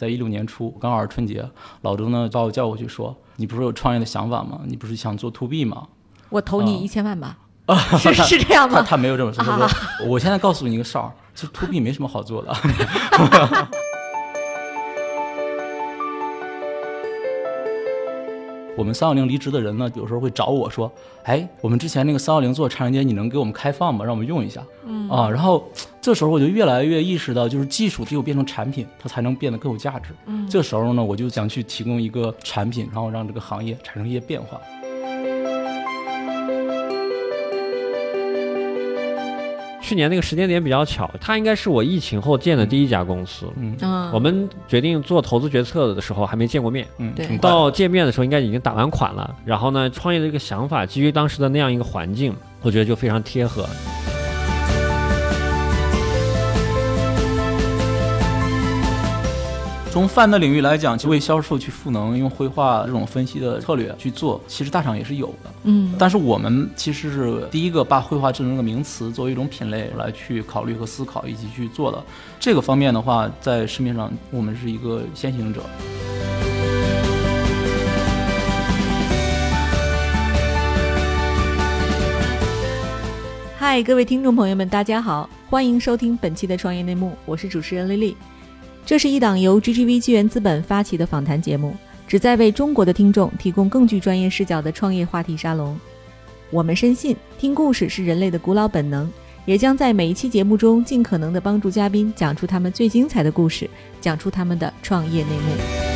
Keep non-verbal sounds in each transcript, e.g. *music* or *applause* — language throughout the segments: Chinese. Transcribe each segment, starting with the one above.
在一六年初，刚好是春节，老周呢把我叫过去说：“你不是有创业的想法吗？你不是想做 to B 吗？”我投你一千万吧，*laughs* 是是这样吗？他他没有这么说，他说：“我现在告诉你一个事儿，其实 to B 没什么好做的。”我们三幺零离职的人呢，有时候会找我说：“哎，我们之前那个三幺零做长安街，你能给我们开放吗？让我们用一下。”嗯啊，然后这时候我就越来越意识到，就是技术只有变成产品，它才能变得更有价值。嗯，这时候呢，我就想去提供一个产品，然后让这个行业产生一些变化。去年那个时间点比较巧，它应该是我疫情后建的第一家公司。嗯，我们决定做投资决策的时候还没见过面。嗯，对。到见面的时候应该已经打完款了。然后呢，创业的一个想法基于当时的那样一个环境，我觉得就非常贴合。从泛的领域来讲，就为销售去赋能，用绘画这种分析的策略去做，其实大厂也是有的。嗯，但是我们其实是第一个把绘画智能这个名词作为一种品类来去考虑和思考以及去做的。这个方面的话，在市面上我们是一个先行者。嗨，各位听众朋友们，大家好，欢迎收听本期的创业内幕，我是主持人丽丽。这是一档由 GGV 纪元资本发起的访谈节目，旨在为中国的听众提供更具专业视角的创业话题沙龙。我们深信，听故事是人类的古老本能，也将在每一期节目中尽可能的帮助嘉宾讲出他们最精彩的故事，讲出他们的创业内幕。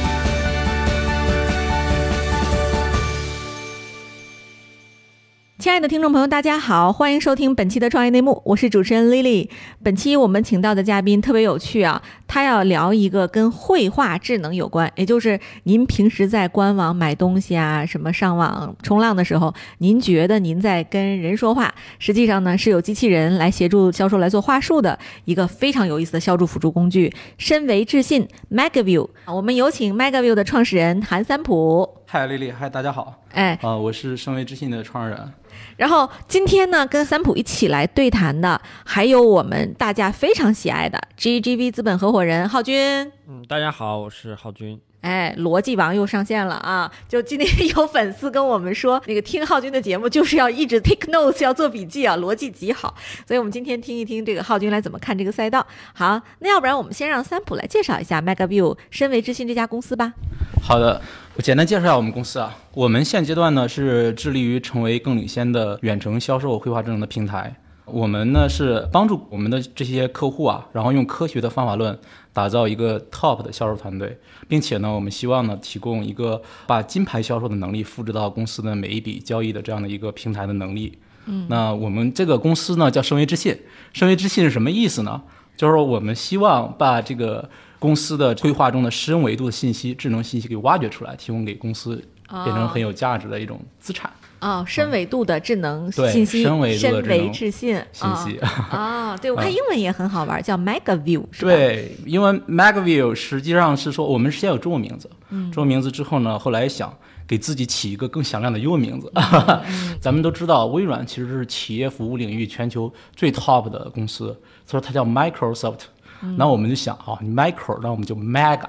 亲爱的听众朋友，大家好，欢迎收听本期的创业内幕，我是主持人 Lily。本期我们请到的嘉宾特别有趣啊，他要聊一个跟绘画智能有关，也就是您平时在官网买东西啊，什么上网冲浪的时候，您觉得您在跟人说话，实际上呢是有机器人来协助销售来做话术的一个非常有意思的销售辅助工具——身为智信 Megaview。我们有请 Megaview 的创始人韩三普。嗨，丽丽，嗨，大家好。哎，啊，我是深为知信的创始人。然后今天呢，跟三普一起来对谈的，还有我们大家非常喜爱的 GGV 资本合伙人浩军。嗯，大家好，我是浩军。哎，逻辑王又上线了啊！就今天有粉丝跟我们说，那个听浩军的节目就是要一直 take notes，要做笔记啊，逻辑极好。所以我们今天听一听这个浩军来怎么看这个赛道。好，那要不然我们先让三普来介绍一下 Megaview 深维智信这家公司吧。好的。我简单介绍一下我们公司啊，我们现阶段呢是致力于成为更领先的远程销售绘画智能的平台。我们呢是帮助我们的这些客户啊，然后用科学的方法论打造一个 top 的销售团队，并且呢，我们希望呢提供一个把金牌销售的能力复制到公司的每一笔交易的这样的一个平台的能力。嗯，那我们这个公司呢叫深维之信，深维之信是什么意思呢？就是说我们希望把这个。公司的规划中的深维度的信息、智能信息给挖掘出来，提供给公司，变成很有价值的一种资产。哦，深维度的智能信息，深维深维智信信息。啊，*laughs* 对我看英文也很好玩，叫 Megaview，是吧？对，英文 Megaview 实际上是说我们先有中文名字，中文名字之后呢，后来想给自己起一个更响亮的英文名字。*laughs* 咱们都知道，微软其实是企业服务领域全球最 top 的公司，所以说它叫 Microsoft。那我们就想啊，你 micro，那我们就 mega，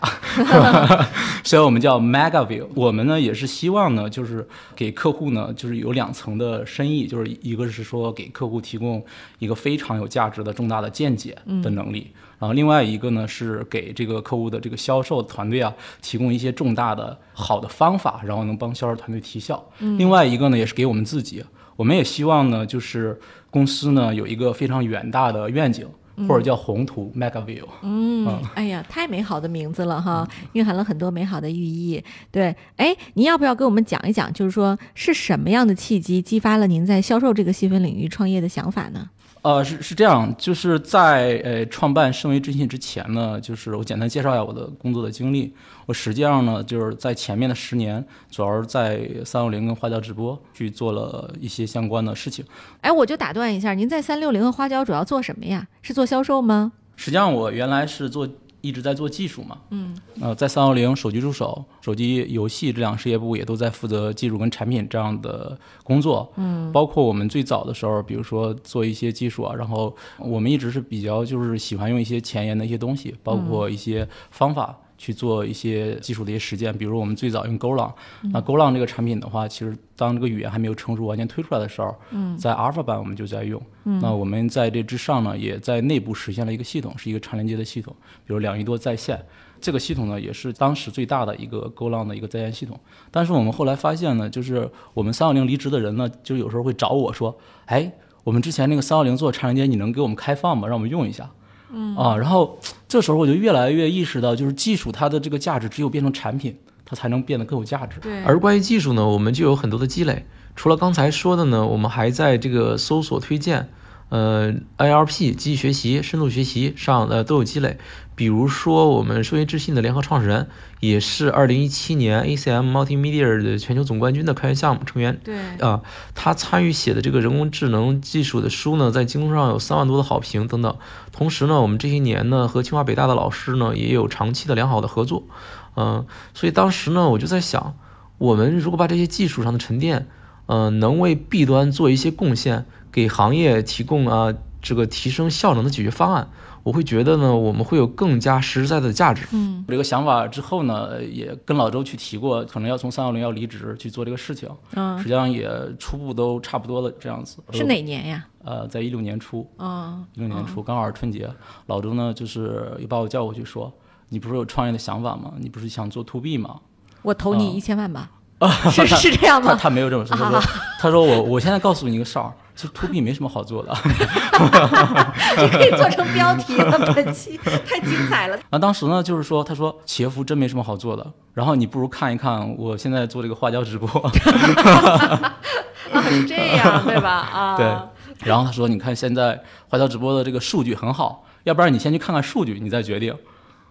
*laughs* 所以我们叫 Megaview。我们呢也是希望呢，就是给客户呢，就是有两层的深意，就是一个是说给客户提供一个非常有价值的重大的见解的能力，然后另外一个呢是给这个客户的这个销售团队啊提供一些重大的好的方法，然后能帮销售团队提效。另外一个呢也是给我们自己，我们也希望呢就是公司呢有一个非常远大的愿景。或者叫宏图 Megaview，嗯，哎呀，太美好的名字了哈，蕴含了很多美好的寓意。对，哎，您要不要跟我们讲一讲，就是说是什么样的契机激发了您在销售这个细分领域创业的想法呢？呃，是是这样，就是在呃创办盛维征信之前呢，就是我简单介绍一下我的工作的经历。我实际上呢，就是在前面的十年，主要是在三六零跟花椒直播去做了一些相关的事情。哎，我就打断一下，您在三六零和花椒主要做什么呀？是做销售吗？实际上我原来是做。一直在做技术嘛，嗯，呃，在三幺零手机助手、手机游戏这两个事业部也都在负责技术跟产品这样的工作，嗯，包括我们最早的时候，比如说做一些技术啊，然后我们一直是比较就是喜欢用一些前沿的一些东西，包括一些方法去做一些技术的一些实践，比如我们最早用 Golang，那 Golang 这个产品的话，其实当这个语言还没有成熟完全推出来的时候，在 Alpha 版我们就在用。那我们在这之上呢，也在内部实现了一个系统，是一个长连接的系统，比如两亿多在线。这个系统呢，也是当时最大的一个 Golang 的一个在线系统。但是我们后来发现呢，就是我们三六零离职的人呢，就有时候会找我说：“哎，我们之前那个三六零做长连接，你能给我们开放吗？让我们用一下。”嗯啊，然后这时候我就越来越意识到，就是技术它的这个价值，只有变成产品，它才能变得更有价值。对。而关于技术呢，我们就有很多的积累。除了刚才说的呢，我们还在这个搜索推荐。呃，ALP 机器学习、深度学习上呃都有积累。比如说，我们数学智信的联合创始人，也是二零一七年 ACM Multimedia 的全球总冠军的开源项目成员。对啊，他参与写的这个人工智能技术的书呢，在京东上有三万多的好评等等。同时呢，我们这些年呢，和清华北大的老师呢，也有长期的良好的合作。嗯，所以当时呢，我就在想，我们如果把这些技术上的沉淀，嗯，能为 B 端做一些贡献。给行业提供啊这个提升效能的解决方案，我会觉得呢，我们会有更加实实在在的价值。嗯，这个想法之后呢，也跟老周去提过，可能要从三幺零要离职去做这个事情。嗯，实际上也初步都差不多了这样子。是哪年呀？呃，在一六年初。嗯，一六年初刚好是春节，老周呢就是又把我叫过去说：“你不是有创业的想法吗？你不是想做 to B 吗？”我投你一千万吧。*laughs* 是是这样吗？他他没有这么说。他说：“他说我我现在告诉你一个事儿。”其实 to B 没什么好做的，*laughs* 这可以做成标题了，本期太精彩了。*laughs* 那当时呢，就是说，他说企业服真没什么好做的，然后你不如看一看我现在做这个花椒直播。是这样对吧？啊，对。然后他说，你看现在花椒直播的这个数据很好，要不然你先去看看数据，你再决定。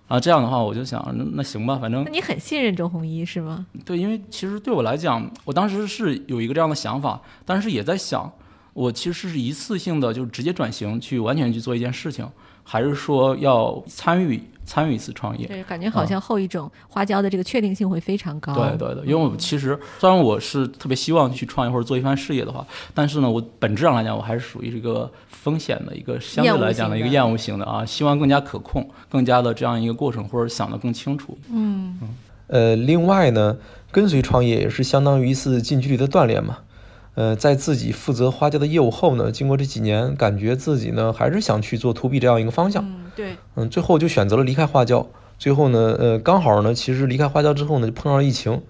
啊，这样的话，我就想，那那行吧，反正。那你很信任周鸿祎是吗？对，因为其实对我来讲，我当时是有一个这样的想法，但是也在想。我其实是一次性的，就是直接转型去完全去做一件事情，还是说要参与参与一次创业？对，感觉好像后一种花椒的这个确定性会非常高。对对对，因为我其实虽然我是特别希望去创业或者做一番事业的话，但是呢，我本质上来讲，我还是属于这个风险的一个相对来讲的一个厌恶型的啊，希望更加可控，更加的这样一个过程，或者想得更清楚。嗯嗯。呃，另外呢，跟随创业也是相当于一次近距离的锻炼嘛。呃，在自己负责花椒的业务后呢，经过这几年，感觉自己呢还是想去做 to B 这样一个方向。嗯，对。嗯，最后就选择了离开花椒。最后呢，呃，刚好呢，其实离开花椒之后呢，就碰上了疫情。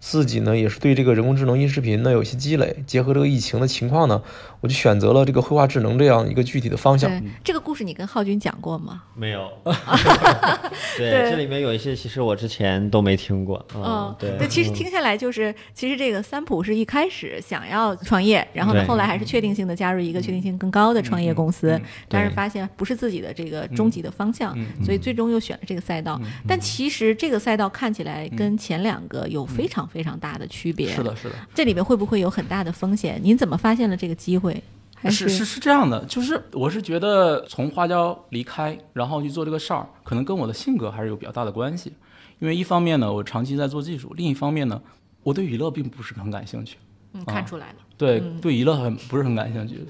自己呢也是对这个人工智能音视频呢有些积累，结合这个疫情的情况呢，我就选择了这个绘画智能这样一个具体的方向。这个故事你跟浩军讲过吗？没有。*laughs* 对，这里面有一些其实我之前都没听过。嗯，对。对，其实听下来就是，其实这个三浦是一开始想要创业，然后呢后来还是确定性的加入一个确定性更高的创业公司，但是发现不是自己的这个终极的方向，所以最终又选了这个赛道。但其实这个赛道看起来跟前两个有非常。非常大的区别是的，是的，这里面会不会有很大的风险？您怎么发现了这个机会？是是是这样的，就是我是觉得从花椒离开，然后去做这个事儿，可能跟我的性格还是有比较大的关系。因为一方面呢，我长期在做技术；另一方面呢，我对娱乐并不是很感兴趣。嗯，看出来了。对对，娱乐很不是很感兴趣，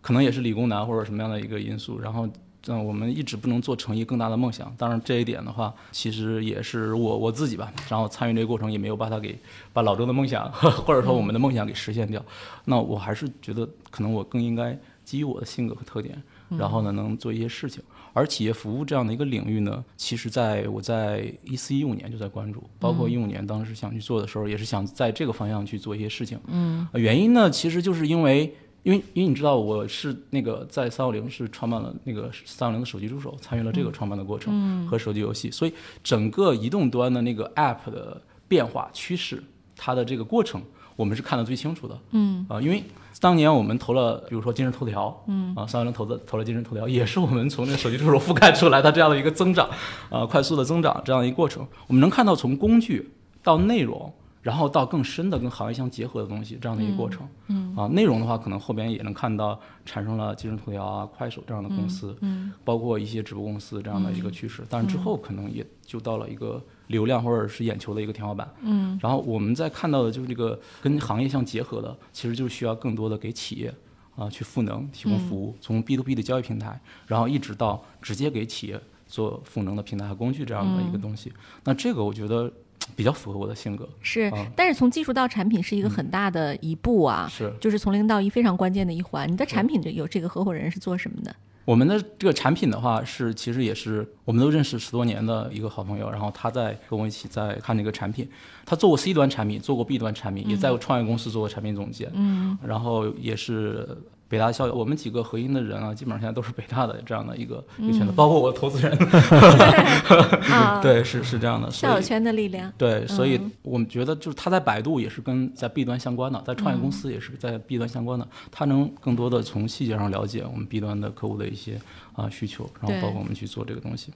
可能也是理工男或者什么样的一个因素。然后。嗯，我们一直不能做成一个更大的梦想。当然，这一点的话，其实也是我我自己吧。然后参与这个过程，也没有把它给把老周的梦想，*laughs* 或者说我们的梦想给实现掉。那我还是觉得，可能我更应该基于我的性格和特点，然后呢，能做一些事情。而企业服务这样的一个领域呢，其实在我在一四一五年就在关注，包括一五年当时想去做的时候，也是想在这个方向去做一些事情。嗯，原因呢，其实就是因为。因为因为你知道我是那个在三六零是创办了那个三六零的手机助手，参与了这个创办的过程和手机游戏，所以整个移动端的那个 App 的变化趋势，它的这个过程我们是看得最清楚的。嗯啊，因为当年我们投了，比如说今日头条，嗯啊，三六零投资投了今日头条，也是我们从那个手机助手覆盖出来的这样的一个增长，啊，快速的增长这样一个过程，我们能看到从工具到内容。然后到更深的跟行业相结合的东西，这样的一个过程。嗯啊，内容的话，可能后边也能看到产生了今日头条啊、快手这样的公司，嗯，包括一些直播公司这样的一个趋势。但是之后可能也就到了一个流量或者是眼球的一个天花板。嗯，然后我们在看到的就是这个跟行业相结合的，其实就是需要更多的给企业啊去赋能、提供服务，从 B to B 的交易平台，然后一直到直接给企业。做赋能的平台和工具这样的一个东西。那这个我觉得比较符合我的性格。是，但是从技术到产品是一个很大的一步啊，是，就是从零到一非常关键的一环。你的产品有这个合伙人是做什么的？我们的这个产品的话，是其实也是我们都认识十多年的一个好朋友，然后他在跟我一起在看这个产品。他做过 C 端产品，做过 B 端产品，也在创业公司做过产品总监，嗯，然后也是。北大校友，我们几个合音的人啊，基本上现在都是北大的这样的一个 *laughs* 一个圈子，包括我投资人。*laughs* 对，是是这样的。校友圈的力量。对，所以我们觉得，就是他在百度也是跟在 B 端相关的，在创业公司也是在 B 端相关的，他能更多的从细节上了解我们 B 端的客户的一些啊需求，然后包括我们去做这个东西。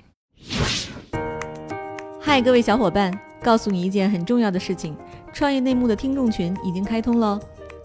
嗨，各位小伙伴，告诉你一件很重要的事情：创业内幕的听众群已经开通喽。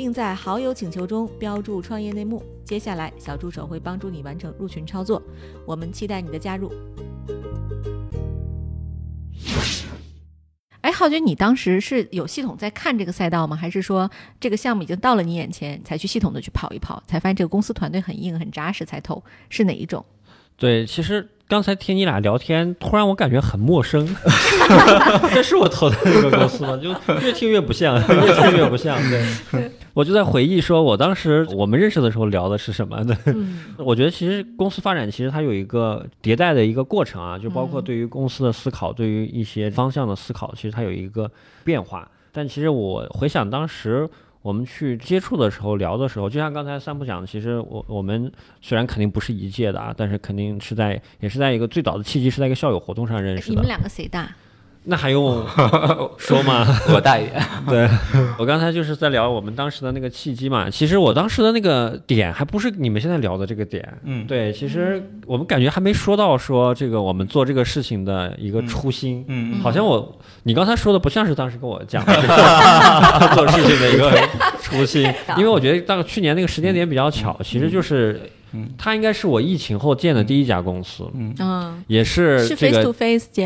并在好友请求中标注“创业内幕”。接下来，小助手会帮助你完成入群操作。我们期待你的加入。哎，浩军，你当时是有系统在看这个赛道吗？还是说这个项目已经到了你眼前，才去系统的去跑一跑，才发现这个公司团队很硬、很扎实才投？是哪一种？对，其实。刚才听你俩聊天，突然我感觉很陌生。*laughs* 这是我投的那个公司吗？就越听越不像，越听越不像。对，*laughs* 我就在回忆说，我当时我们认识的时候聊的是什么呢？*laughs* 我觉得其实公司发展其实它有一个迭代的一个过程啊，就包括对于公司的思考，对于一些方向的思考，其实它有一个变化。但其实我回想当时。我们去接触的时候，聊的时候，就像刚才三浦讲的，其实我我们虽然肯定不是一届的啊，但是肯定是在也是在一个最早的契机是在一个校友活动上认识的。你们两个谁大？那还用 *laughs* 说吗？我大爷。*laughs* 对，我刚才就是在聊我们当时的那个契机嘛。其实我当时的那个点还不是你们现在聊的这个点。嗯，对，其实我们感觉还没说到说这个我们做这个事情的一个初心。嗯，好像我你刚才说的不像是当时跟我讲的做事情的一个初心，因为我觉得到去年那个时间点比较巧，其实就是。嗯，他应该是我疫情后建的第一家公司，嗯，也是这个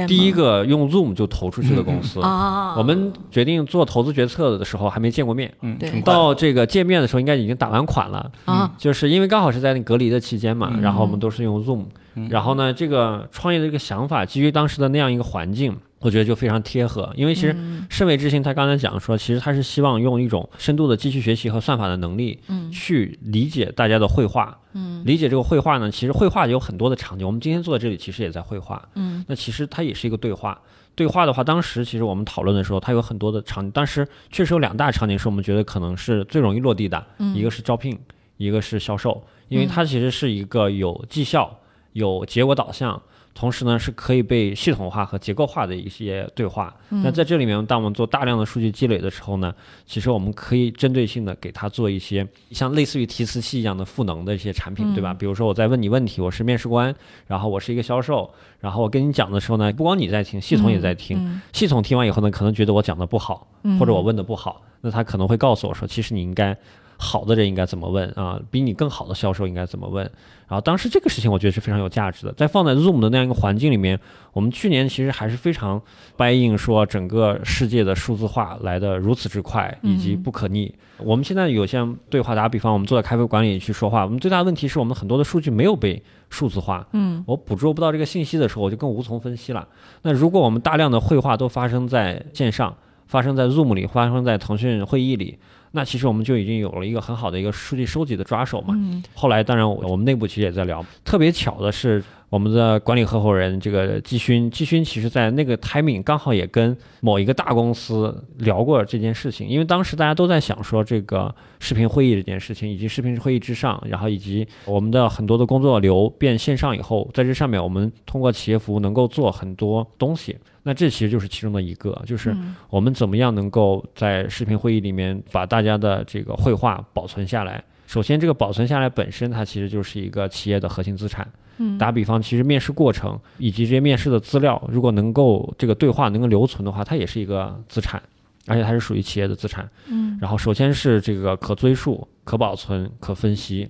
第一个用 Zoom 就投出去的公司。我们决定做投资决策的时候还没见过面，嗯，对，到这个见面的时候应该已经打完款了。啊，就是因为刚好是在那隔离的期间嘛，然后我们都是用 Zoom，然后呢，这个创业的这个想法基于当时的那样一个环境。我觉得就非常贴合，因为其实盛伟之星他刚才讲说，其实他是希望用一种深度的机器学习和算法的能力，嗯，去理解大家的绘画，嗯，理解这个绘画呢，其实绘画有很多的场景，我们今天坐在这里其实也在绘画，嗯，那其实它也是一个对话，对话的话，当时其实我们讨论的时候，它有很多的场景，当时确实有两大场景是我们觉得可能是最容易落地的，一个是招聘，一个是销售，因为它其实是一个有绩效、有结果导向。同时呢，是可以被系统化和结构化的一些对话。那在这里面，当我们做大量的数据积累的时候呢，其实我们可以针对性的给他做一些像类似于提词器一样的赋能的一些产品，对吧？比如说我在问你问题，我是面试官，然后我是一个销售，然后我跟你讲的时候呢，不光你在听，系统也在听。系统听完以后呢，可能觉得我讲的不好，或者我问的不好，那他可能会告诉我说，其实你应该。好的人应该怎么问啊？比你更好的销售应该怎么问？然后当时这个事情我觉得是非常有价值的。在放在 Zoom 的那样一个环境里面，我们去年其实还是非常 buy in 说整个世界的数字化来的如此之快以及不可逆。我们现在有些对话，打比方，我们坐在咖啡馆里去说话，我们最大的问题是我们很多的数据没有被数字化。嗯，我捕捉不到这个信息的时候，我就更无从分析了。那如果我们大量的绘画都发生在线上，发生在 Zoom 里，发生在腾讯会议里。那其实我们就已经有了一个很好的一个数据收集的抓手嘛。后来当然我们内部其实也在聊，特别巧的是我们的管理合伙人这个季勋，季勋其实在那个 timing 刚好也跟某一个大公司聊过这件事情，因为当时大家都在想说这个视频会议这件事情，以及视频会议之上，然后以及我们的很多的工作流变线上以后，在这上面我们通过企业服务能够做很多东西。那这其实就是其中的一个，就是我们怎么样能够在视频会议里面把大家。的这个绘画保存下来。首先，这个保存下来本身，它其实就是一个企业的核心资产。嗯，打比方，其实面试过程以及这些面试的资料，如果能够这个对话能够留存的话，它也是一个资产，而且它是属于企业的资产。嗯，然后首先是这个可追溯、可保存、可分析，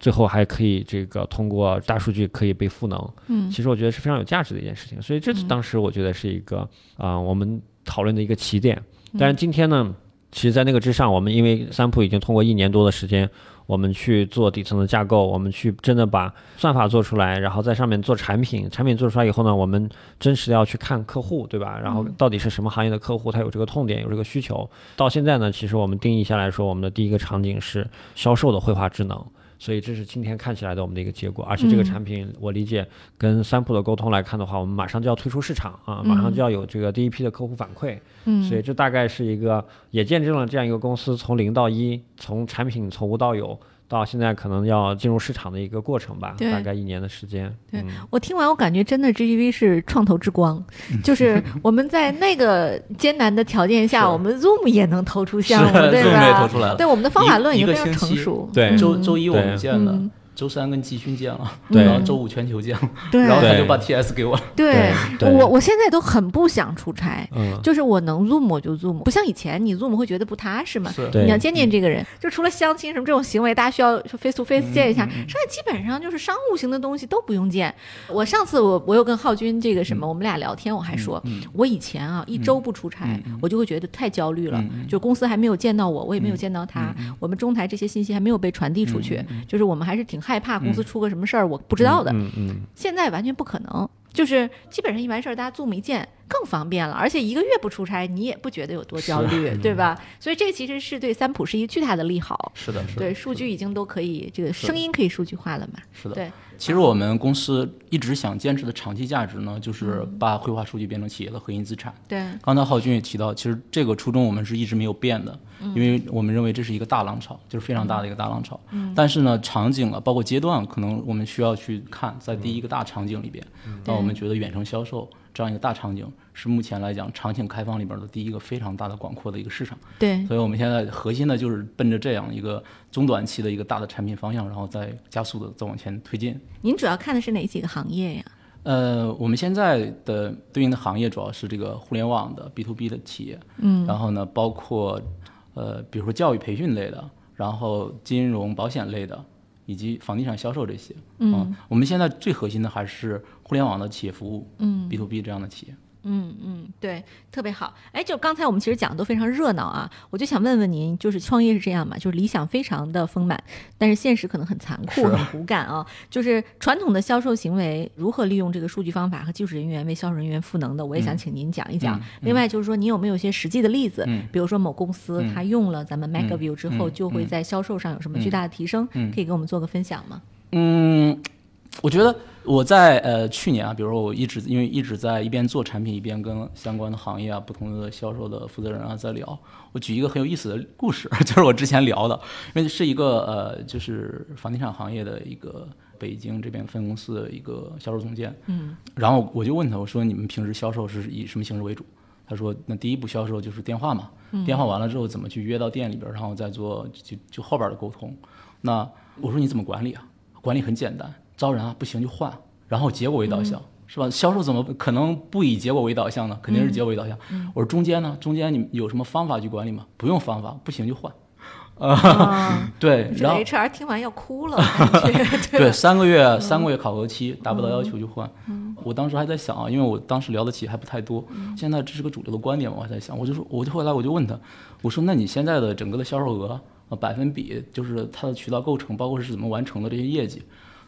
最后还可以这个通过大数据可以被赋能。嗯，其实我觉得是非常有价值的一件事情。所以这是当时我觉得是一个啊、我们讨论的一个起点。但是今天呢，其实，在那个之上，我们因为三普已经通过一年多的时间，我们去做底层的架构，我们去真的把算法做出来，然后在上面做产品。产品做出来以后呢，我们真实的要去看客户，对吧？然后到底是什么行业的客户，他有这个痛点，有这个需求。到现在呢，其实我们定义下来说，我们的第一个场景是销售的绘画智能。所以这是今天看起来的我们的一个结果，而且这个产品我理解跟三普的沟通来看的话，我们马上就要推出市场啊，马上就要有这个第一批的客户反馈，嗯，所以这大概是一个也见证了这样一个公司从零到一，从产品从无到有。到现在可能要进入市场的一个过程吧，大概一年的时间。对嗯我听完，我感觉真的 GGV 是创投之光，*laughs* 就是我们在那个艰难的条件下，我们 Zoom 也能投出项目，对对 Zoom 也投吧？出来了对，我们的方法论一已经非常成熟。对嗯周周一我们见了嗯，周三跟季勋见了，对。然后周五全球见了，对。对然后他就把 TS 给我了。对，对我我现在都很不想出差，嗯，就是我能 Zoom 我就 Zoom，不像以前你 Zoom 会觉得不踏实嘛。是。对。你要见见这个人，就除了相亲什么这种行为，大家需要 face to face 见一下，嗯。嗯嗯剩下基本上就是商务型的东西都不用见。我上次我我又跟浩军这个什么，我们俩聊天，我还说，嗯。我以前啊一周不出差，我就会觉得太焦虑了，就公司还没有见到我，我也没有见到他，我们中台这些信息还没有被传递出去，就是我们还是挺害怕公司出个什么事儿我不知道的。嗯嗯，现在完全不可能，就是基本上一完事儿大家 Zoom 一见更方便了，而且一个月不出差你也不觉得有多焦虑，*laughs* 对吧？所以这其实是对三普是一个巨大的利好。是的，是的，对，数据已经都可以，这个声音可以数据化了嘛？是的。对，其实我们公司一直想坚持的长期价值呢，就是嗯。把绘画数据变成企业的核心资产。对，刚才浩军也提到，其实这个初衷我们是一直没有变的，嗯。因为我们认为这是一个大浪潮，就是非常大的一个大浪潮。嗯。但是呢，场景啊，包括阶段，可能我们需要去看，在第一个大场景里边，那我们觉得远程销售这样一个大场景是目前来讲场景开放里边的第一个非常大的广阔的一个市场。对，所以我们现在核心的就是奔着这样一个中短期的一个大的产品方向，然后再加速的再往前推进。您主要看的是哪几个行业呀？呃，我们现在的对应的行业主要是这个互联网的 B to B 的企业，嗯，然后呢，包括呃，比如说教育培训类的，然后金融保险类的，以及房地产销售这些。嗯我们现在最核心的还是互联网的企业服务，嗯 B to B 这样的企业。嗯嗯，对，特别好。哎，就刚才我们其实讲的都非常热闹啊，我就想问问您，就是创业是这样嘛？就是理想非常的丰满，但是现实可能很残酷、很骨感啊。就是传统的销售行为如何利用这个数据方法和技术人员为销售人员赋能的，我也想请您讲一讲。嗯另外就是说，您有没有一些实际的例子？嗯比如说某公司嗯它用了咱们 MacView 之后，嗯就会在销售上有什么巨大的提升？嗯可以给我们做个分享吗？嗯，我觉得我在呃去年啊，比如说我一直因为一直在一边做产品，一边跟相关的行业啊、不同的销售的负责人啊在聊。我举一个很有意思的故事，*laughs* 就是我之前聊的，因为是一个呃，就是房地产行业的一个北京这边分公司的一个销售总监。嗯然后我就问他，我说你们平时销售是以什么形式为主？他说那第一步销售就是电话嘛，电话完了之后怎么去约到店里边儿，然后再做就就后边儿的沟通。那我说你怎么管理啊？管理很简单，招人啊不行就换，然后结果为导向。是吧？销售怎么可能不以结果为导向呢？肯定是结果为导向。我说中间呢？中间你有什么方法去管理吗？不用方法，不行就换。*laughs* 啊，*laughs* 对，这然后 HR 听完要哭了，*laughs* 对，三个月三个月考核期达不到要求就换。我当时还在想啊，因为我当时聊的企业还不太多，现在这是个主流的观点嘛，我还在想，我就说，我就后来我就问他，我说那你现在的整个的销售额啊百分比，就是它的渠道构成，包括是怎么完成的这些业绩，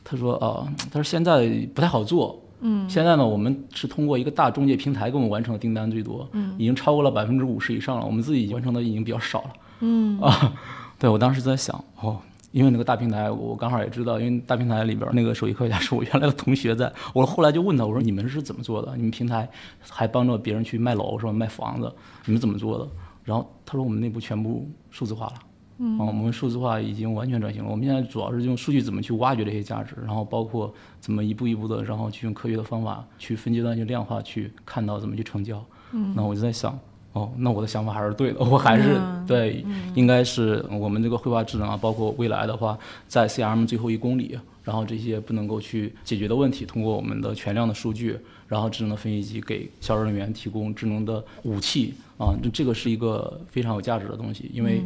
他说啊，他说现在不太好做。嗯，现在呢，我们是通过一个大中介平台给我们完成的订单最多，嗯，已经超过了百分之五十以上了，我们自己完成的已经比较少了。嗯啊，对我当时在想，哦，因为那个大平台，我刚好也知道，因为大平台里边那个手艺科学家是我原来的同学在，我后来就问他，我说你们是怎么做的？你们平台还帮着别人去卖楼是吧？卖房子，你们怎么做的？然后他说我们内部全部数字化了。嗯，我们数字化已经完全转型了。我们现在主要是用数据怎么去挖掘这些价值，然后包括怎么一步一步的，然后去用科学的方法去分阶段去量化，去看到怎么去成交。嗯，那我就在想，哦，那我的想法还是对的，我还是、嗯对，应该是我们这个绘画智能啊，包括未来的话，在 CRM 最后一公里，然后这些不能够去解决的问题，通过我们的全量的数据，然后智能的分析机给销售人员提供智能的武器啊，这这个是一个非常有价值的东西，因为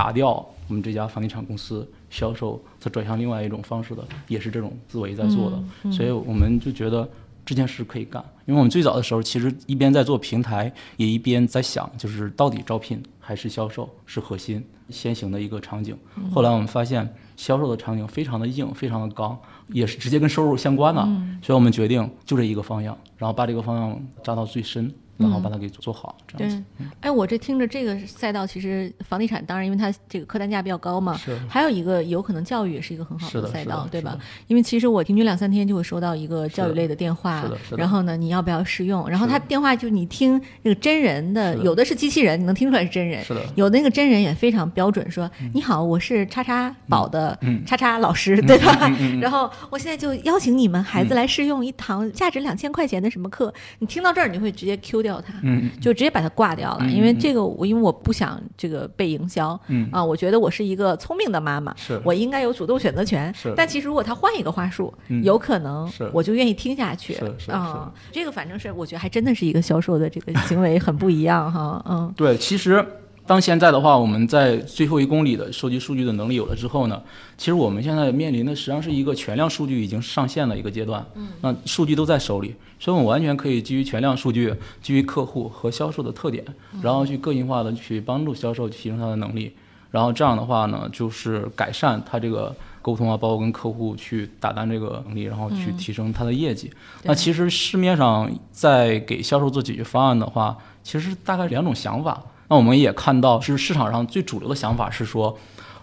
打掉我们这家房地产公司销售，它转向另外一种方式的，也是这种思维在做的，所以我们就觉得。这件事可以干，因为我们最早的时候其实一边在做平台，也一边在想，就是到底招聘还是销售是核心先行的一个场景。后来我们发现销售的场景非常的硬，非常的刚，也是直接跟收入相关的，所以我们决定就这一个方向，然后把这个方向扎到最深，然后把它给做好，这样子。对，哎，我这听着这个赛道，其实房地产当然因为它这个客单价比较高嘛，是还有一个有可能教育也是一个很好的赛道，对吧？因为其实我平均两三天就会收到一个教育类的电话然后呢，你要不要试用？然后他电话就你听那个真人的，的有的是机器人，你能听出来是真人，是的，有的那个真人也非常标准，说你好，我是叉叉宝的嗯叉叉老师，对吧？然后我现在就邀请你们孩子来试用一堂价值两千块钱的什么课，你听到这儿你会直接 Q 掉它，嗯就直接把它挂掉了，嗯因为这个我因为我不想这个被营销嗯，啊，我觉得我是一个聪明的妈妈，是。我应该有主动选择权是。但其实如果他换一个话术，嗯。有可能是。我就愿意听下去是是啊。这个反正是我觉得还真的是一个销售的这个行为很不一样哈，嗯。*laughs* 对，其实当现在的话，我们在最后一公里的收集数据的能力有了之后呢，其实我们现在面临的实际上是一个全量数据已经上线的一个阶段。嗯，那数据都在手里，所以我们完全可以基于全量数据，基于客户和销售的特点，然后去个性化的去帮助销售提升他的能力。然后这样的话呢，就是改善他这个沟通啊，包括跟客户去打单这个能力，然后去提升他的业绩。那其实市面上在给销售做解决方案的话，其实大概两种想法。那我们也看到，是市场上最主流的想法是说，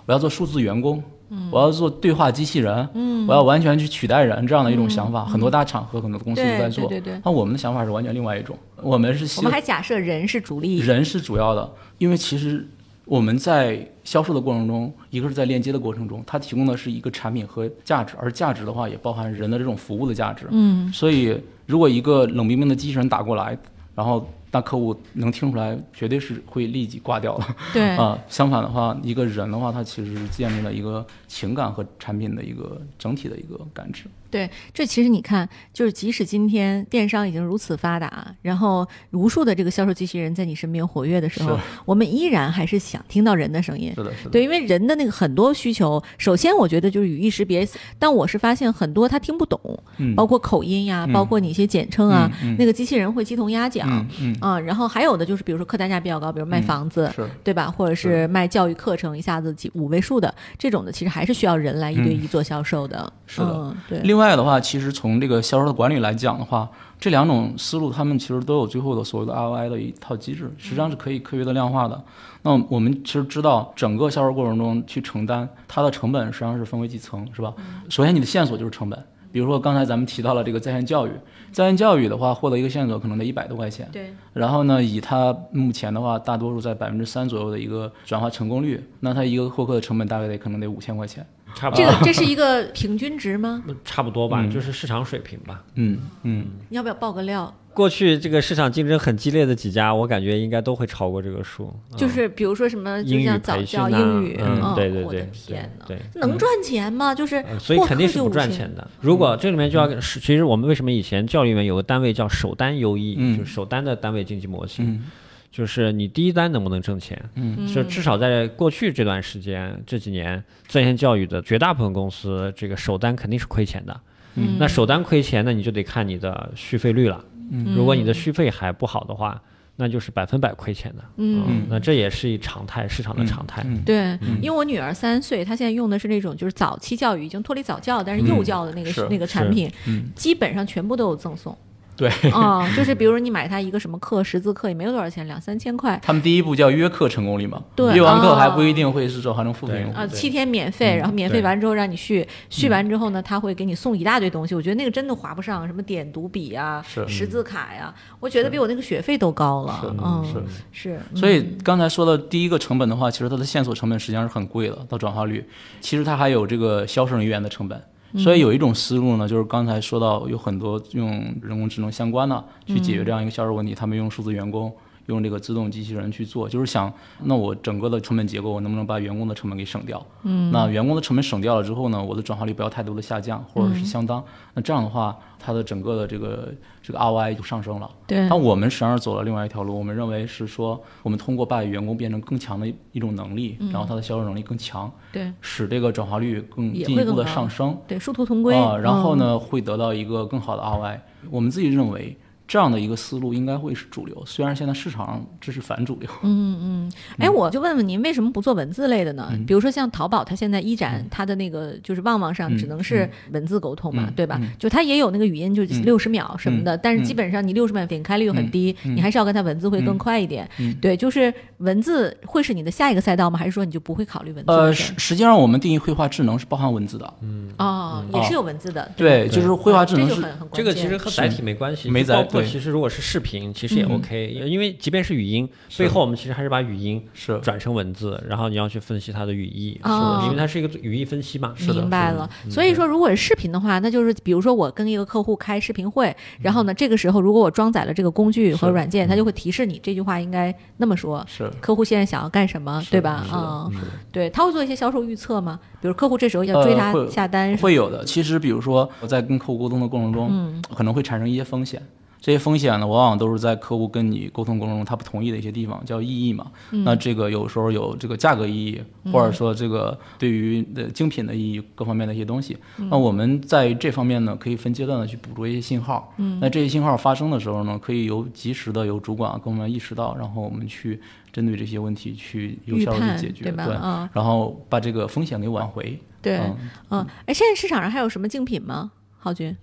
我要做数字员工，我要做对话机器人，我要完全去取代人这样的一种想法。很多大厂和很多公司都在做。对对对那我们的想法是完全另外一种，我们是希我们还假设人是主力，人是主要的，因为其实我们在销售的过程中，一个是在链接的过程中，它提供的是一个产品和价值，而价值的话也包含人的这种服务的价值。嗯，所以如果一个冷冰冰的机器人打过来，然后那客户能听出来，绝对是会立即挂掉了。对，啊，相反的话，一个人的话，他其实是建立了一个情感和产品的一个整体的一个感知。对，这其实你看，就是即使今天电商已经如此发达，然后无数的这个销售机器人在你身边活跃的时候，我们依然还是想听到人的声音。是的，是的。对，因为人的那个很多需求，首先我觉得就是语义识别，但我是发现很多他听不懂，嗯，包括口音呀，嗯包括你一些简称啊，那个机器人会鸡同鸭讲。嗯嗯啊，然后还有的就是，比如说客单价比较高，比如卖嗯房子，是对吧？或者是卖教育课程，一下子几五位数的这种的，其实还是需要人来一对一做销售的。嗯是的嗯、对。另外的话，其实从这个销售的管理来讲的话，这两种思路，他们其实都有最后的所谓的 ROI 的一套机制，实际上是可以科学的量化的。那我们其实知道，整个销售过程中去承担它的成本，实际上是分为几层，是吧？首先，你的线索就是成本。比如说刚才咱们提到了这个在线教育，在线教育的话，获得一个线索可能得一百多块钱。对，然后呢，以它目前的话，大多数在百分之三左右的一个转化成功率，那它一个获客的成本大概得可能得五千块钱。这差不多，个这是一个平均值吗？*laughs* 差不多吧，嗯就是市场水平吧。嗯嗯，你要不要爆个料？过去这个市场竞争很激烈的几家，我感觉应该都会超过这个数。嗯就是比如说什么，就英语像早教、培训呐英语，嗯，对对我的对天哪，对。能赚钱吗？就是呃所以肯定是不赚钱的。如果这里面就要，是其实我们为什么以前教育里面有个单位叫首单优异，嗯就是首单的单位经济模型，嗯就是你第一单能不能挣钱，嗯就至少在过去这段时间这几年，在线教育的绝大部分公司，这个首单肯定是亏钱的。嗯那首单亏钱，那你就得看你的续费率了。嗯。如果你的续费还不好的话，那就是百分百亏钱的。嗯。那这也是一常态，市场的常态。嗯。对，因为我女儿三岁，她现在用的是那种就是早期教育，已经脱离早教，但是幼教的那个、是。那个产品，嗯，基本上全部都有赠送。对。啊、就是比如说你买他一个什么课，识字课也没有多少钱，两三千块。他们第一步叫约课成功率嘛，对约完课还哦不一定会是说还能付费对用户。啊，七天免费，嗯然后免费完之后让你续，续完之后呢，他会给你送一大堆东西。我觉得那个真的划不上，什么点读笔啊、是识字卡呀，我觉得比我那个学费都高了。是嗯，是是，所以刚才说的第一个成本的话，其实它的线索成本实际上是很贵的，到转化率，其实它还有这个销售人员的成本。所以有一种思路呢，就是刚才说到有很多用人工智能相关的去解决这样一个销售问题，他们用数字员工。用这个自动机器人去做，就是想，那我整个的成本结构，我能不能把员工的成本给省掉？嗯，那员工的成本省掉了之后呢，我的转化率不要太多的下降，或者是相当。那这样的话，它的整个的这个这个 ROI 就上升了。对。那我们实际上走了另外一条路，我们认为是说，我们通过把员工变成更强的一种能力，然后他的销售能力更强，对，使这个转化率更进一步的上升，对，殊途同归啊。然后呢，会得到一个更好的 ROI。我们自己认为。这样的一个思路应该会是主流，虽然现在市场上这是反主流。嗯嗯，哎，我就问问您，为什么不做文字类的呢？比如说像淘宝，它现在一展它的那个就是旺旺上只能是文字沟通嘛，对吧？就它也有那个语音，就六十秒什么的，但是基本上你六十秒点开率很低，你还是要跟它文字会更快一点。对，就是文字会是你的下一个赛道吗？还是说你就不会考虑文字？呃，实实际上我们定义绘画智能是包含文字的。嗯哦，也是有文字的。对，就是绘画智能是这个其实和载体没关系，没载。其实如果是视频，其实也 OK，因为即便是语音，背后我们其实还是把语音是转成文字，然后你要去分析它的语义，因为它是一个语义分析嘛。是的明白了。所以说，如果是视频的话，那就是比如说我跟一个客户开视频会，然后呢，这个时候如果我装载了这个工具和软件，它就会提示你这句话应该那么说。是。客户现在想要干什么，对吧？啊，对，他会做一些销售预测吗？比如客户这时候要追他下单，会有的。其实，比如说我在跟客户沟通的过程中，可能会产生一些风险。这些风险呢，往往都是在客户跟你沟通过程中他不同意的一些地方，叫异议嘛。那这个有时候有这个价格异议，或者说这个对于的精品的意义各方面的一些东西。那我们在这方面呢，可以分阶段的去捕捉一些信号。那这些信号发生的时候呢，可以由及时的由主管跟我们意识到，然后我们去针对这些问题去有效的解决，对吧？然后把这个风险给挽回。对，嗯，哎，现在市场上还有什么竞品吗？浩军，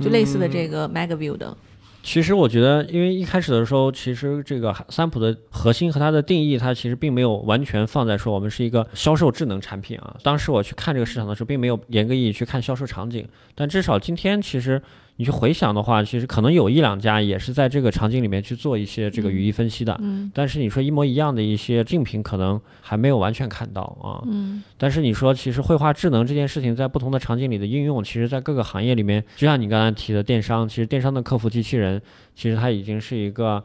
就类似的这个 maga view 的。其实我觉得，因为一开始的时候，其实这个三普的核心和它的定义，它其实并没有完全放在说我们是一个销售智能产品啊。当时我去看这个市场的时候，并没有严格意义去看销售场景，但至少今天其实。你去回想的话，其实可能有一两家也是在这个场景里面去做一些这个语义分析的，嗯，但是你说一模一样的一些竞品，可能还没有完全看到啊，嗯，但是你说其实绘画智能这件事情在不同的场景里的应用，其实在各个行业里面，就像你刚才提的电商，其实电商的客服机器人，其实它已经是一个。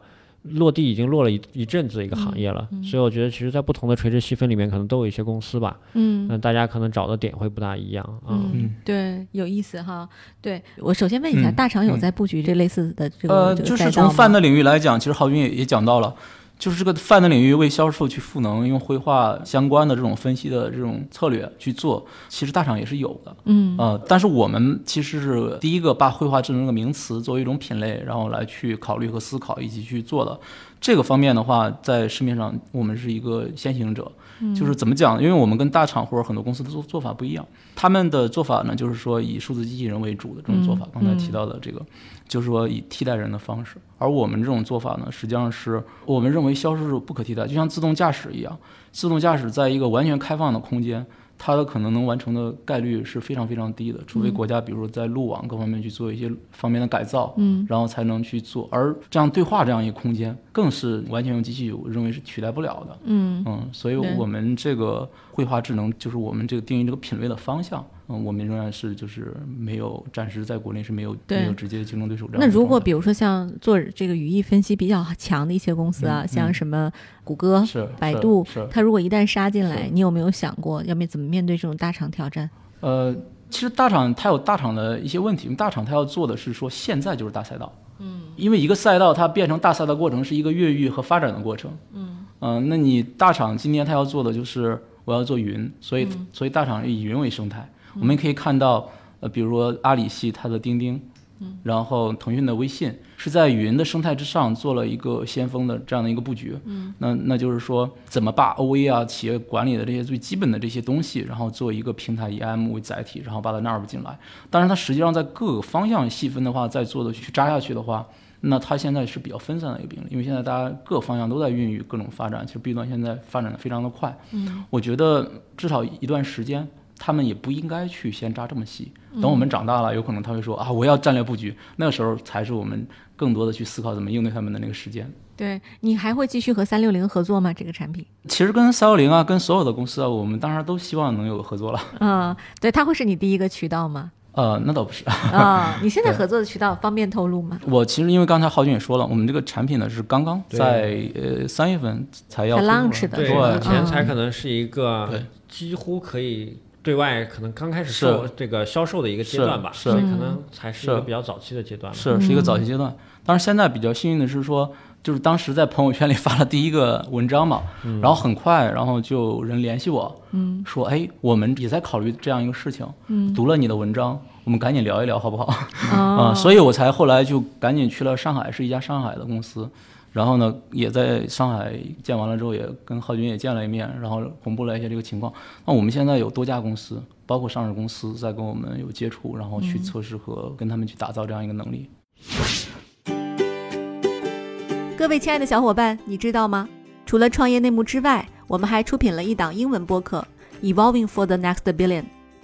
落地已经落了一一阵子一个行业了，所以我觉得其实，在不同的垂直细分里面，可能都有一些公司吧。嗯，那大家可能找的点会不大一样啊。嗯，对，有意思哈。对我首先问一下，大厂有在布局这类似的这个呃，就是从泛的领域来讲，其实浩军也也讲到了。就是这个泛的领域为销售去赋能，用绘画相关的这种分析的这种策略去做，其实大厂也是有的，嗯，呃，但是我们其实是第一个把绘画智能这个名词作为一种品类，然后来去考虑和思考以及去做的。这个方面的话，在市面上我们是一个先行者，就是怎么讲？因为我们跟大厂或者很多公司的做做法不一样，他们的做法呢，就是说以数字机器人为主的这种做法。刚才提到的这个，就是说以替代人的方式。而我们这种做法呢，实际上是我们认为销售是不可替代，就像自动驾驶一样，自动驾驶在一个完全开放的空间。它的可能能完成的概率是非常非常低的，除非国家比如说在路网各方面去做一些方面的改造，嗯，然后才能去做。而这样对话这样一个空间，更是完全用机器，我认为是取代不了的，嗯嗯。所以我们这个绘画智能就是我们这个定义这个品类的方向。嗯，我们仍然是就是没有，暂时在国内是没有没有直接的竞争对手。那如果比如说像做这个语义分析比较强的一些公司啊，像什么谷歌、百度，它如果一旦杀进来，你有没有想过要面怎么面对这种大厂挑战？呃，其实大厂它有大厂的一些问题，大厂它要做的是说现在就是大赛道，嗯，因为一个赛道它变成大赛道过程是一个越狱和发展的过程，嗯嗯，那你大厂今天它要做的就是我要做云，所以所以大厂以云为生态。我们可以看到，呃，比如说阿里系它的钉钉，嗯，然后腾讯的微信是在云的生态之上做了一个先锋的这样的一个布局，嗯，那那就是说怎么把 OA 啊企业管理的这些最基本的这些东西，然后做一个平台以 IM 为载体，然后把它纳入进来。当然，它实际上在各个方向细分的话，再做的去扎下去的话，那它现在是比较分散的一个兵力，因为现在大家各方向都在孕育各种发展，其实 B 端现在发展的非常的快，嗯，我觉得至少一段时间。他们也不应该去先扎这么细，等我们长大了，有可能他会说啊，我要战略布局，那个时候才是我们更多的去思考怎么应对他们的那个时间。对你还会继续和三六零合作吗？这个产品？其实跟三六零啊，跟所有的公司啊，我们当然都希望能有合作了。*laughs* 嗯，对，它会是你第一个渠道吗？呃，那倒不是。啊，你现在合作的渠道方便透露吗？我其实因为刚才浩军也说了，我们这个产品呢是刚刚在呃三月份才要 launch 的对，目前嗯才可能是一个对几乎可以对外可能刚开始是售这个销售的一个阶段吧，是所以可嗯能才是一个比较早期的阶段了。是是一个早期阶段。当然现在比较幸运的是说，就是当时在朋友圈里发了第一个文章嘛，然后很快，然后就有人联系我，嗯说哎，我们也在考虑这样一个事情，嗯读了你的文章，我们赶紧聊一聊好不好？*laughs* 哦啊，所以我才后来就赶紧去了上海，是一家上海的公司。然后呢，也在上海见完了之后，也跟浩军也见了一面，然后公布了一下这个情况。那我们现在有多家公司，包括上市公司，在跟我们有接触，然后去测试和跟他们去打造这样一个能力。各位亲爱的小伙伴，你知道吗？除了创业内幕之外，我们还出品了一档英文播客《Evolving for the Next Billion》，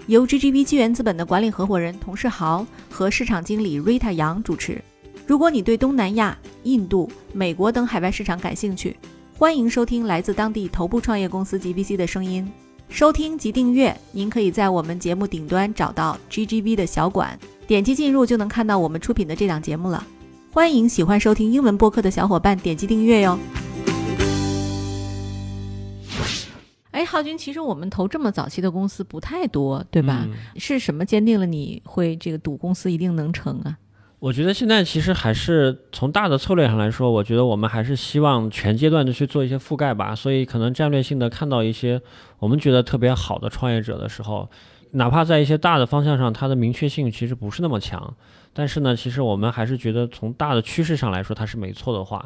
由 GGV 纪元资本的管理合伙人童世豪和市场经理 Rita 杨主持。如果你对东南亚、印度、美国等海外市场感兴趣，欢迎收听来自当地头部创业公司 GVC 的声音。收听及订阅，您可以在我们节目顶端找到 GGV 的小馆，点击进入就能看到我们出品的这档节目了。欢迎喜欢收听英文播客的小伙伴点击订阅哟。哎，浩军，其实我们投这么早期的公司不太多，对吧？嗯是什么坚定了你会这个赌公司一定能成啊？我觉得现在其实还是从大的策略上来说，我觉得我们还是希望全阶段的去做一些覆盖吧。所以可能战略性的看到一些我们觉得特别好的创业者的时候，哪怕在一些大的方向上，它的明确性其实不是那么强，但是呢，其实我们还是觉得从大的趋势上来说，它是没错的话。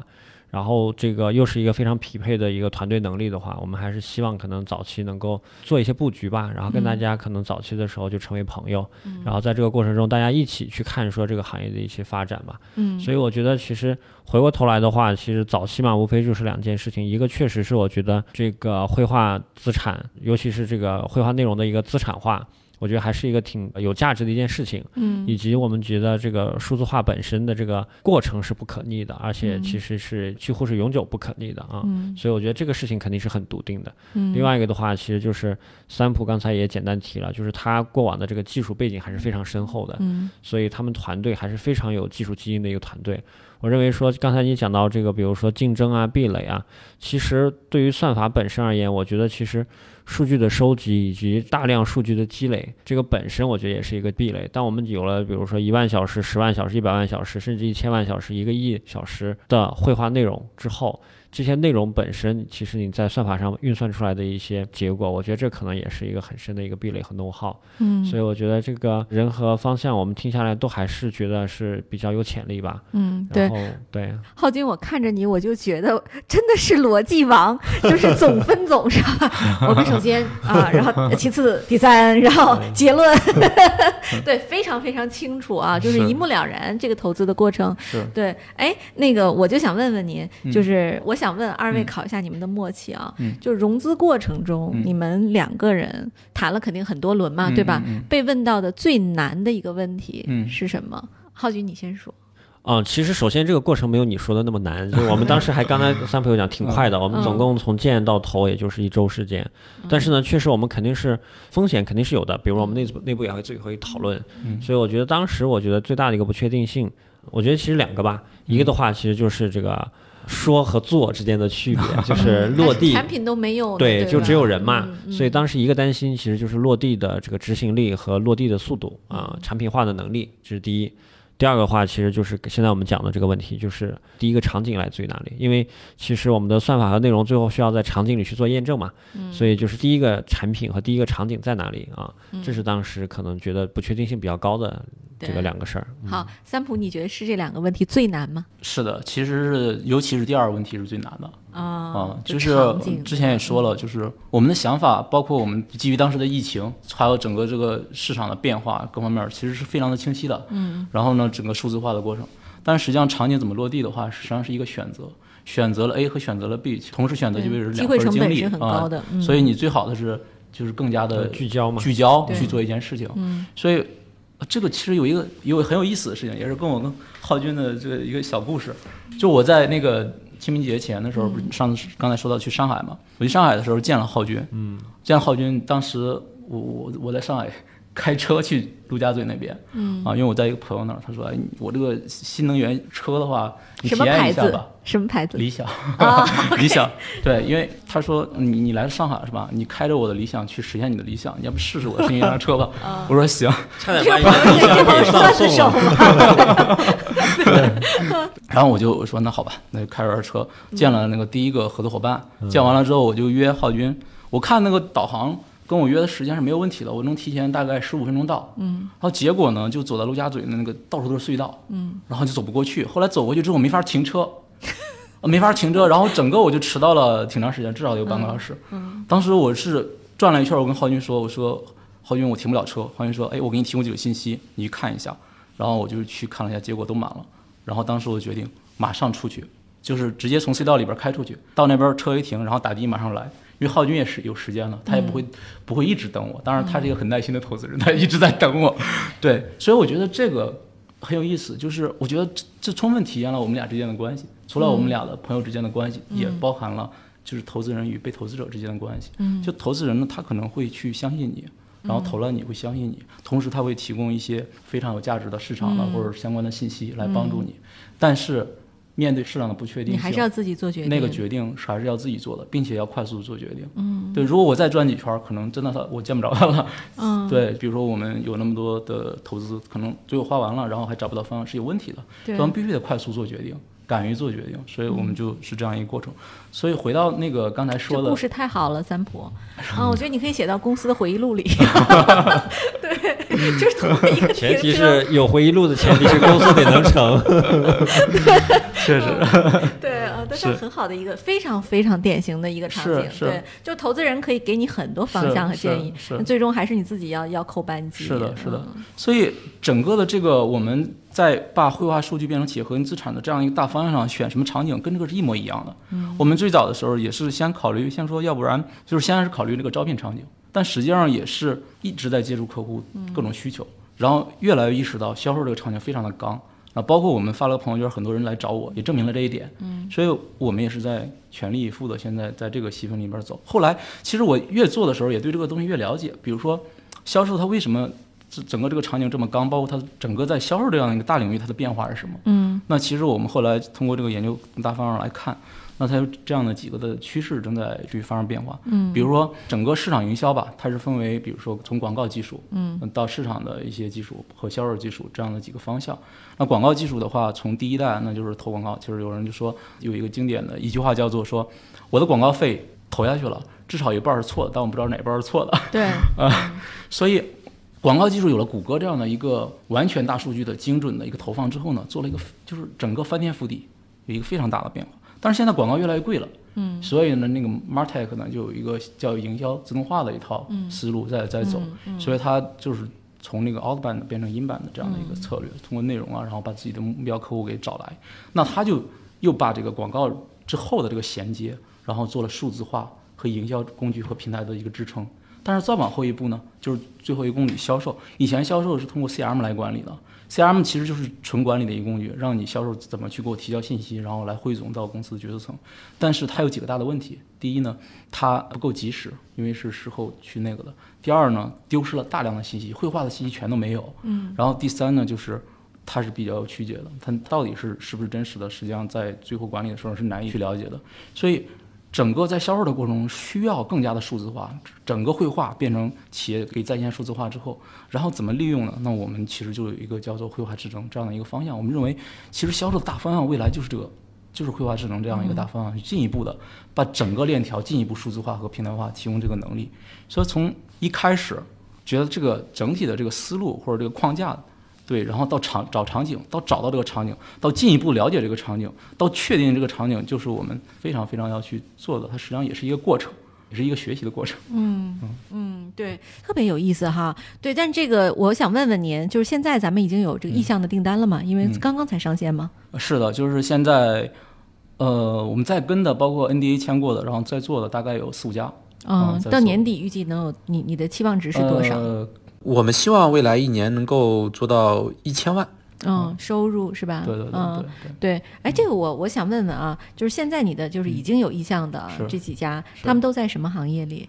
然后这个又是一个非常匹配的一个团队能力的话，我们还是希望可能早期能够做一些布局吧，然后跟大家可能早期的时候就成为朋友，然后在这个过程中大家一起去看说这个行业的一些发展吧。嗯所以我觉得其实回过头来的话，其实早期嘛，无非就是两件事情，一个确实是我觉得这个绘画资产，尤其是这个绘画内容的一个资产化。我觉得还是一个挺有价值的一件事情，嗯以及我们觉得这个数字化本身的这个过程是不可逆的，而且嗯其实是几乎是永久不可逆的啊。嗯所以我觉得这个事情肯定是很笃定的。嗯另外一个的话，其实就是三浦刚才也简单提了，就是他过往的这个技术背景还是非常深厚的，嗯所以他们团队还是非常有技术基因的一个团队。我认为说，刚才你讲到这个，比如说竞争啊、壁垒啊，其实对于算法本身而言，我觉得其实数据的收集以及大量数据的积累，这个本身我觉得也是一个壁垒。当我们有了比如说一万小时、十万小时、一百万小时，甚至一千万小时、一个亿小时的绘画内容之后，这些内容本身，其实你在算法上运算出来的一些结果，我觉得这可能也是一个很深的一个壁垒和 know how。嗯所以我觉得这个人和方向，我们听下来都还是觉得是比较有潜力吧。嗯，对 *laughs* 对，浩军，我看着你，我就觉得真的是逻辑王，就是总 *laughs* 分总是吧？我们首先啊，然后其次第三，然后结论，*laughs* 对，非常非常清楚啊，就是是一目了然这个投资的过程。是对，哎，那个我就想问问您，嗯就是我想问二位嗯。考一下你们的默契啊，嗯。就是融资过程中，嗯。你们两个人谈了肯定很多轮嘛，嗯对吧？嗯嗯。被问到的最难的一个问题嗯。是什么？浩军，你先说。嗯、其实首先这个过程没有你说的那么难，就是我们当时还刚才 *laughs* 三朋友讲挺快的，我们总共从建到投也就是一周时间，但是呢，确实我们肯定是风险肯定是有的，比如我们内部内部也会最后会讨论，嗯。所以我觉得当时我觉得最大的一个不确定性，我觉得其实两个吧，一个的话其实就是这个说和做之间的区别，*laughs* 就是落地。产品都没有，对，就只有人嘛，所以当时一个担心其实就是落地的这个执行力和落地的速度啊、嗯产品化的能力，这是第一。第二个的话，其实就是现在我们讲的这个问题，就是第一个场景来自于哪里？因为其实我们的算法和内容最后需要在场景里去做验证嘛，嗯。所以就是第一个产品和第一个场景在哪里啊？嗯。这是当时可能觉得不确定性比较高的这个两个事儿。嗯好，三浦，你觉得是这两个问题最难吗？是的，其实是尤其是第二个问题是最难的。啊啊，就就是之前也说了，就是我们的想法，包括我们基于当时的疫情，还有整个这个市场的变化各方面，其实是非常的清晰的。嗯，然后呢，整个数字化的过程，但实际上场景怎么落地的话，实际上是一个选择，选择了 A 和选择了 B，同时选择就意味着机两份精力会成本是很高啊。所以你最好的是就是更加的呃聚焦嘛，聚焦去做一件事情。嗯所以呃这个其实有一个有很有意思的事情，也是跟我跟浩军的这个一个小故事。就我在那个清明节前的时候，不是上次刚才说到去上海嘛，我去上海的时候见了浩军，嗯，见了浩军，当时我我我在上海开车去陆家嘴那边，嗯啊，因为我在一个朋友那儿，他说，哎，我这个新能源车的话，你体验一下吧。什么牌子？理想，*laughs* 理想。对，因为他说你你来上海是吧？你开着我的理想去实现你的理想，你要不试试我的新能源车吧？我说行。*laughs* 差点把理想给送了。*laughs* 然后我就说那好吧，那就开着车见了那个第一个合作伙伴，见完了之后我就约浩军，我看那个导航。跟我约的时间是没有问题的，我能提前大概十五分钟到。嗯，然后结果呢，就走到陆家嘴的那个到处都是隧道。嗯，然后就走不过去。后来走过去之后没法停车，*laughs* 没法停车，然后整个我就迟到了挺长时间，至少有半个小时。嗯，当时我是转了一圈，我跟浩军说：“我说浩军，我停不了车。”浩军说：“哎，我给你提供几个信息，你去看一下。”然后我就去看了一下，结果都满了。然后当时我决定马上出去，就是直接从隧道里边开出去，到那边车一停，然后打的马上来。因为浩军也是有时间了，他也不会不会一直等我。当然，他是一个很耐心的投资人，他一直在等我。对，所以我觉得这个很有意思，就是我觉得这这充分体验了我们俩之间的关系。除了我们俩的朋友之间的关系，也包含了就是投资人与被投资者之间的关系。嗯，就投资人呢，他可能会去相信你，然后投了你会相信你，同时他会提供一些非常有价值的市场的或者相关的信息来帮助你，但是。面对市场的不确定性，你还是要自己做决定。那个决定是还是要自己做的，并且要快速做决定。嗯，对。如果我再转几圈，可能真的他我见不着他了。嗯，对。比如说我们有那么多的投资，可能最后花完了，然后还找不到方案，是有问题的。对。我们必须得快速做决定，敢于做决定，所以我们就是这样一个过程。所以回到那个刚才说的故事太好了，三婆 *laughs* 啊，我觉得你可以写到公司的回忆录里。*laughs* 对，就是同一个 *laughs* 前提是有回忆录的前提是公司得能成。确实，对啊，这是很好的一个非常非常典型的一个场景。对，就投资人可以给你很多方向和建议，那最终还是你自己要要扣扳机。是的，是的。所以整个的这个我们在把绘画数据变成企业核心资产的这样一个大方向上选什么场景，跟这个是一模一样的。嗯，我们最早的时候也是先考虑，先说要不然就是先是考虑这个招聘场景，但实际上也是一直在接触客户各种需求，然后越来越意识到销售这个场景非常的刚。啊，包括我们发了个朋友圈，很多人来找我，也证明了这一点。嗯，所以我们也是在全力以赴的，现在在这个细分里边走。后来，其实我越做的时候，也对这个东西越了解。比如说，销售它为什么整整个这个场景这么刚，包括它整个在销售这样一个大领域，它的变化是什么？嗯，那其实我们后来通过这个研究大方向来看。那它有这样的几个的趋势正在去发生变化，嗯，比如说整个市场营销吧，它是分为，比如说从广告技术，嗯，到市场的一些技术和销售技术这样的几个方向。那广告技术的话，从第一代那就是投广告，其实有人就说有一个经典的一句话叫做说，我的广告费投下去了，至少一半是错的，但我不知道哪半是错的。*laughs* 对，啊，*laughs* 所以广告技术有了谷歌这样的一个完全大数据的精准的一个投放之后呢，做了一个就是整个翻天覆地，有一个非常大的变化。但是现在广告越来越贵了，嗯，所以呢，那个 Martech 呢就有一个叫营销自动化的一套思路在在走，所以它就是从那个 outbound 变成 inbound 的这样的一个策略，通过内容啊，然后把自己的目标客户给找来，那他就又把这个广告之后的这个衔接，然后做了数字化和营销工具和平台的一个支撑。但是再往后一步呢，就是最后一公里销售，以前销售是通过 CRM 来管理的。CRM 其实就是纯管理的一个工具，让你销售怎么去给我提交信息，然后来汇总到公司的决策层。但是它有几个大的问题：第一呢，它不够及时，因为是事后去那个的；第二呢，丢失了大量的信息，绘画的信息全都没有。嗯。然后第三呢，就是它是比较曲解的，它到底是是不是真实的，实际上在最后管理的时候是难以去了解的。所以。整个在销售的过程中需要更加的数字化，整个绘画变成企业可以在线数字化之后，然后怎么利用呢？那我们其实就有一个叫做绘画智能这样的一个方向。我们认为，其实销售的大方向未来就是这个，就是绘画智能这样一个大方向，进一步的把整个链条进一步数字化和平台化，提供这个能力。所以从一开始觉得这个整体的这个思路或者这个框架。对，然后到场找场景，到找到这个场景，到进一步了解这个场景，到确定这个场景，就是我们非常非常要去做的。它实际上也是一个过程，也是一个学习的过程。嗯嗯嗯，对，特别有意思哈。对，但这个我想问问您，就是现在咱们已经有这个意向的订单了吗？因为刚刚才上线吗？是的，就是现在，呃，我们在跟的，包括 NDA 签过的，然后在做的大概有四五家。嗯，到年底预计能有你你的期望值是多少？我们希望未来一年能够做到一千万，嗯，收入是吧？对对对对对。哎，这个我我想问问啊，就是现在你的就是已经有意向的这几家，他们都在什么行业里？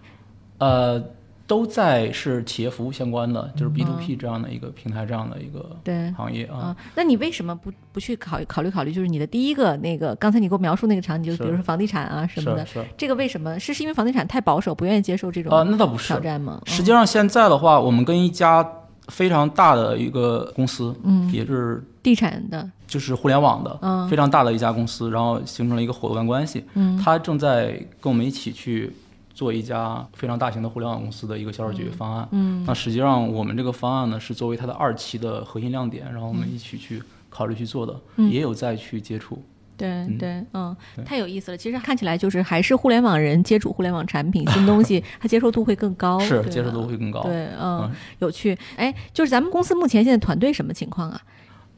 呃，都在是企业服务相关的，就是 B to 嗯 P 这样的一个平台，这样的一个对。行业啊。啊，那你为什么不不去考考虑考虑？就是你的第一个那个，刚才你给我描述那个场景，就比如说房地产啊什么的，这个为什么？是是因为房地产太保守，不愿意接受这种啊，那倒不是挑。战吗？实际上现在的话，我们跟一家非常大的一个公司，嗯，也是地产的，就是互联网的，嗯非常大的一家公司，然后形成了一个伙伴关系。嗯他正在跟我们一起去做一家非常大型的互联网公司的一个销售解决方案。嗯那实际上我们这个方案呢，是作为它的二期的核心亮点，然后我们一起去考虑去做的，嗯也有再去接触。对嗯对，嗯，对太有意思了。其实看起来就是还是互联网人接触互联网产品、新东西，*laughs* 他接受度会更高，是接受度会更高。对，嗯嗯，有趣。哎，就是咱们公司目前现在团队什么情况啊？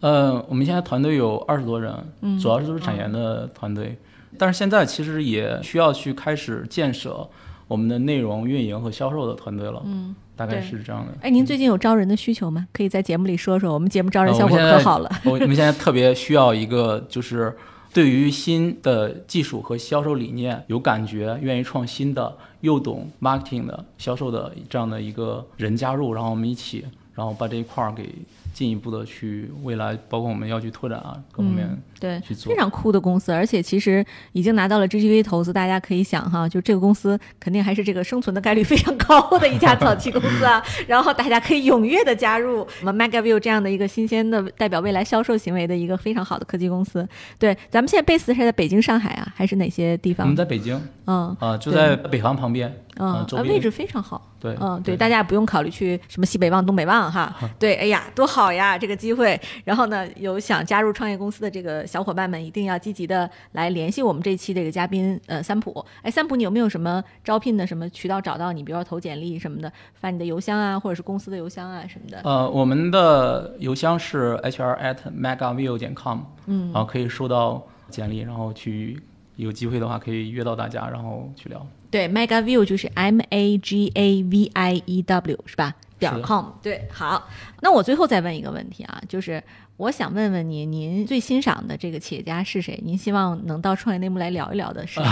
呃，我们现在团队有二十多人，嗯主要是都是产研的团队，但是现在其实也需要去开始建设我们的内容运营和销售的团队了，嗯，大概是这样的。哎，您最近有招人的需求吗？可以在节目里说说。我们节目招人效果可好了。我我们现在特别需要一个，就是对于新的技术和销售理念有感觉、愿意创新的、又懂 marketing 的、销售的这样的一个人加入，然后我们一起，然后把这一块儿给进一步的去未来，包括我们要去拓展啊各方面嗯，对，非。常酷的公司，而且其实已经拿到了 GGV 投资，大家可以想哈，就这个公司肯定还是这个生存的概率非常高的一家早期公司啊。*laughs* 然后大家可以踊跃的加入我们 MegaView 这样的一个新鲜的代表未来销售行为的一个非常好的科技公司。对，咱们现在 base 是在北京、上海啊，还是哪些地方我们？在北京嗯啊，就在北航旁边，嗯啊，位置非常好。对，嗯，对，大家也不用考虑去什么西北望、东北望哈。对，哎呀，多好呀，这个机会。然后呢，有想加入创业公司的这个小伙伴们，一定要积极的来联系我们这期这个嘉宾，呃，三浦。哎，三浦，你有没有什么招聘的什么渠道找到你？比如说投简历什么的，发你的邮箱啊，或者是公司的邮箱啊什么的。呃，我们的邮箱是 hr at megaview 点 com，嗯然后可以收到简历，然后去有机会的话可以约到大家，然后去聊。对，Mega View 就是 M A G A V I E W 是吧？点 com 对，好。那我最后再问一个问题啊，就是我想问问您，您最欣赏的这个企业家是谁？您希望能到创业内幕来聊一聊的是谁？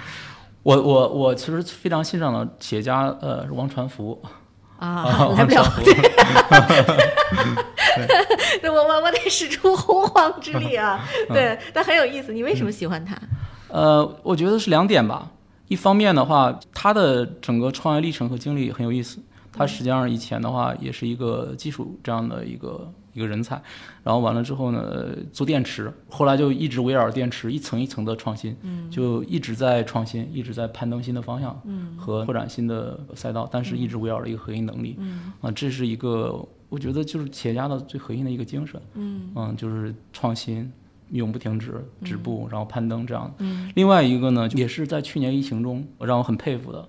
*laughs* 我我我其实非常欣赏的企业家，呃，是王传福。啊，*laughs* 啊来不了 *laughs* 对，我我我得使出洪荒之力啊！嗯对，但很有意思。你为什么喜欢他？呃，我觉得是两点吧。一方面的话，他的整个创业历程和经历很有意思。他实际上以前的话也是一个技术这样的一个一个人才，然后完了之后呢，做电池，后来就一直围绕电池一层一层的创新，嗯就一直在创新，一直在攀登新的方向，嗯和拓展新的赛道，但是一直围绕着一个核心能力，嗯。啊，这是一个我觉得就是企业家的最核心的一个精神，嗯。嗯，就是创新，永不停止，止步，然后攀登这样。嗯。另外一个呢，也是在去年疫情中让我很佩服的，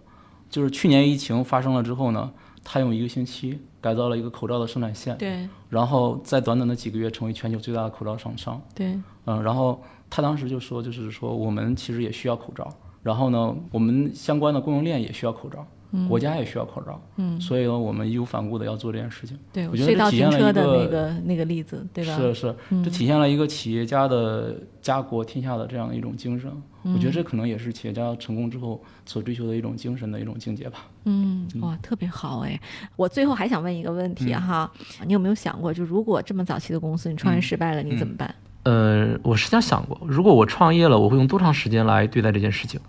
就是去年疫情发生了之后呢，他用一个星期改造了一个口罩的生产线，对。然后在短短的几个月成为全球最大的口罩厂商。对，嗯，然后他当时就说，就是说我们其实也需要口罩，然后呢，我们相关的供应链也需要口罩，国家也需要口罩，嗯，所以呢，我们义无反顾的要做这件事情。对，我觉得这体现了停车的一个那个那个例子，对吧？是是，嗯这体现了一个企业家的家国天下的这样一种精神。我嗯觉得这可能也是企业家成功之后所追求的一种精神的一种境界吧。嗯，哇，特别好哎！我最后还想问一个问题嗯哈，你有没有想过，就如果这么早期的公司你创业嗯失败了，你怎么办？呃，我实际上想过，如果我创业了，我会用多长时间来对待这件事情？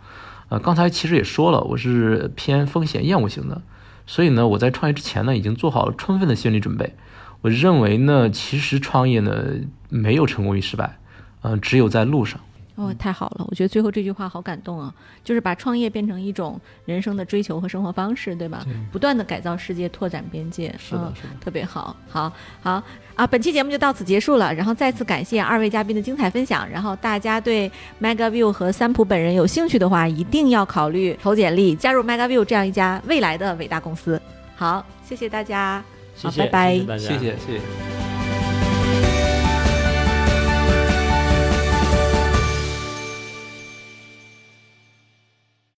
呃，刚才其实也说了，我是偏风险厌恶型的，所以呢，我在创业之前呢，已经做好了充分的心理准备。我认为呢，其实创业呢，没有成功与失败，嗯、只有在路上。哦，太好了！我觉得最后这句话好感动啊，就是把创业变成一种人生的追求和生活方式，对吧？不断的改造世界，拓展边界，嗯，是的是的特别好，好，好啊！本期节目就到此结束了，然后再次感谢二位嘉宾的精彩分享，然后大家对 MegaView 和三浦本人有兴趣的话，一定要考虑投简历加入 MegaView 这样一家未来的伟大公司。好，谢谢大家，谢谢，好拜拜谢谢大家，谢谢谢谢。